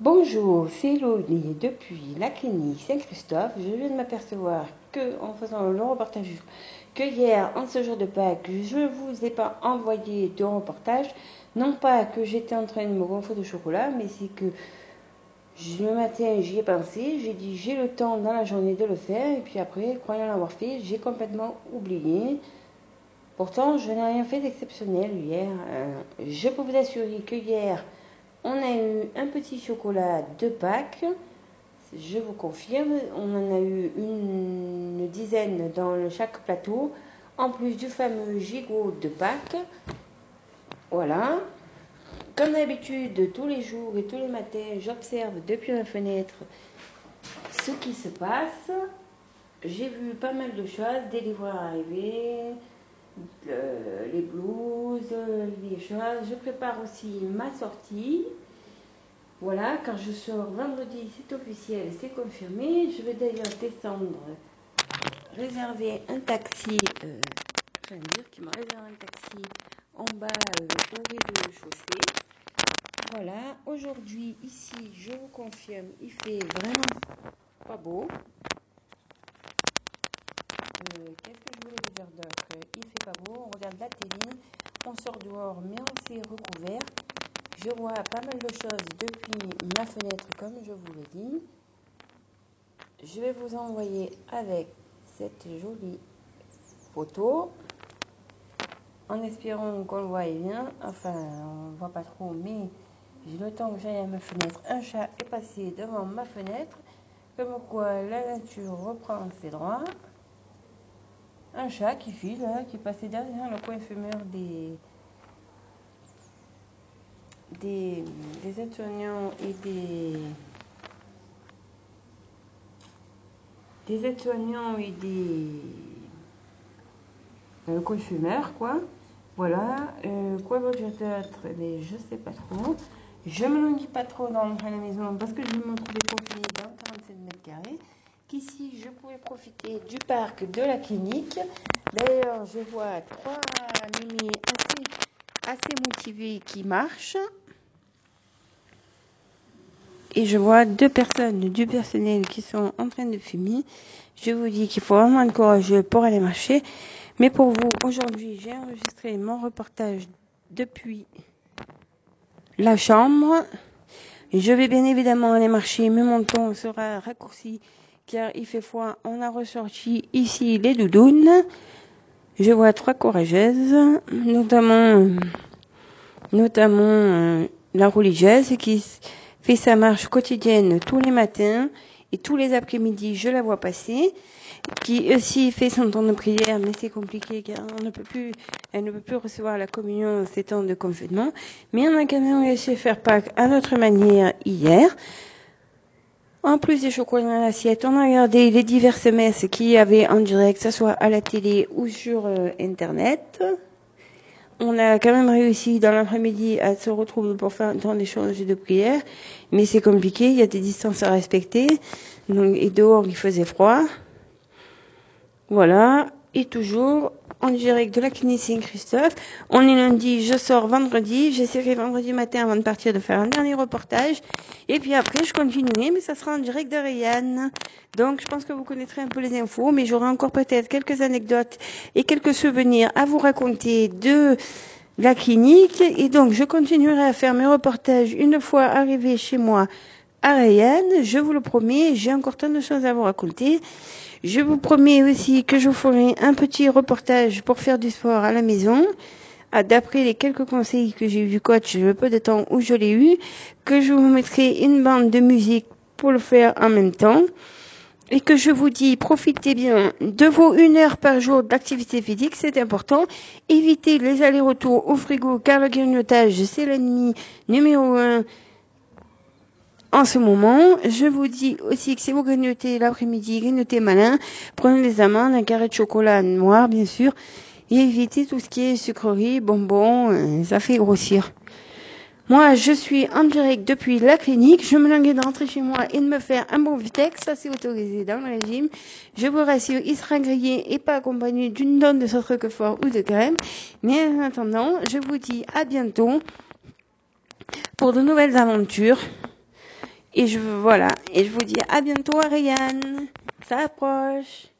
Bonjour, c'est Loni depuis la clinique Saint-Christophe. Je viens de m'apercevoir que, en faisant le reportage, que hier, en ce jour de Pâques, je ne vous ai pas envoyé de reportage. Non pas que j'étais en train de me gonfler de chocolat, mais c'est que le matin, j'y ai pensé. J'ai dit, j'ai le temps dans la journée de le faire. Et puis après, croyant l'avoir fait, j'ai complètement oublié. Pourtant, je n'ai rien fait d'exceptionnel hier. Euh, je peux vous assurer que hier, on a eu un petit chocolat de Pâques. Je vous confirme, on en a eu une dizaine dans chaque plateau, en plus du fameux gigot de Pâques. Voilà. Comme d'habitude, tous les jours et tous les matins, j'observe depuis ma fenêtre ce qui se passe. J'ai vu pas mal de choses, des livreurs arriver, les blouses, les choses. Je prépare aussi ma sortie. Voilà, quand je sors vendredi, c'est officiel, c'est confirmé. Je vais d'ailleurs descendre, réserver un taxi, euh, enfin dire qu'il m'a réservé un taxi en bas euh, au rez-de-chaussée. Voilà, aujourd'hui, ici, je vous confirme, il fait vraiment pas beau. Qu'est-ce que je voulais vous dire d'autre? Il fait pas beau, on regarde la télé, on sort dehors, mais on s'est recouvert. Je vois pas mal de choses depuis ma fenêtre, comme je vous l'ai dit. Je vais vous envoyer avec cette jolie photo, en espérant qu'on le voit bien. Enfin, on ne voit pas trop, mais j'ai le temps que j'aille à ma fenêtre. Un chat est passé devant ma fenêtre, comme quoi la nature reprend ses droits un chat qui file, hein, qui passé derrière le coin fumeur des, des, des aides-soignants et des des aides-soignants et des le coin fumeur quoi. Voilà euh, quoi d'autre mais je sais pas trop. Je me dis pas trop dans la maison parce que je me trouvais confinée dans 47 mètres carrés qu'ici je pouvais profiter du parc de la clinique. D'ailleurs, je vois trois mimi assez, assez motivés qui marchent. Et je vois deux personnes du personnel qui sont en train de fumer. Je vous dis qu'il faut vraiment être courageux pour aller marcher. Mais pour vous, aujourd'hui, j'ai enregistré mon reportage depuis la chambre. Je vais bien évidemment aller marcher, mais mon temps sera raccourci car il fait froid. On a ressorti ici les doudounes. Je vois trois courageuses, notamment, notamment euh, la religieuse qui fait sa marche quotidienne tous les matins et tous les après-midi, je la vois passer, qui aussi fait son temps de prière, mais c'est compliqué car on ne peut plus, elle ne peut plus recevoir la communion ces temps de confinement. Mais on a quand même réussi faire Pâques à notre manière hier. En plus des chocolats dans l'assiette, on a regardé les diverses messes qu'il y avait en direct, que ce soit à la télé ou sur euh, Internet. On a quand même réussi dans l'après-midi à se retrouver pour faire dans des choses de prière, mais c'est compliqué, il y a des distances à respecter. Et dehors, il faisait froid. Voilà. Et toujours, en direct de la clinique Saint-Christophe. On est lundi, je sors vendredi. J'essaierai vendredi matin avant de partir de faire un dernier reportage. Et puis après, je continuerai, mais ça sera en direct de Rayanne. Donc, je pense que vous connaîtrez un peu les infos, mais j'aurai encore peut-être quelques anecdotes et quelques souvenirs à vous raconter de la clinique. Et donc, je continuerai à faire mes reportages une fois arrivé chez moi à Rayanne. Je vous le promets, j'ai encore tant de choses à vous raconter. Je vous promets aussi que je vous ferai un petit reportage pour faire du sport à la maison. Ah, d'après les quelques conseils que j'ai eu du coach le peu de temps où je l'ai eu, que je vous mettrai une bande de musique pour le faire en même temps. Et que je vous dis, profitez bien de vos une heure par jour d'activité physique, c'est important. Évitez les allers-retours au frigo, car le grignotage, c'est l'ennemi numéro un en ce moment. Je vous dis aussi que si vous grignotez l'après-midi, grignotez malin, prenez des amandes, un carré de chocolat noir, bien sûr, et évitez tout ce qui est sucrerie, bonbons, euh, ça fait grossir. Moi, je suis en direct depuis la clinique. Je me languais de rentrer chez moi et de me faire un bon vitex. Ça, c'est autorisé dans le régime. Je vous rassure, il sera grillé et pas accompagné d'une donne de sauce roquefort ou de crème. Mais en attendant, je vous dis à bientôt pour de nouvelles aventures. Et je voilà, et je vous dis à bientôt Ariane. Ça approche.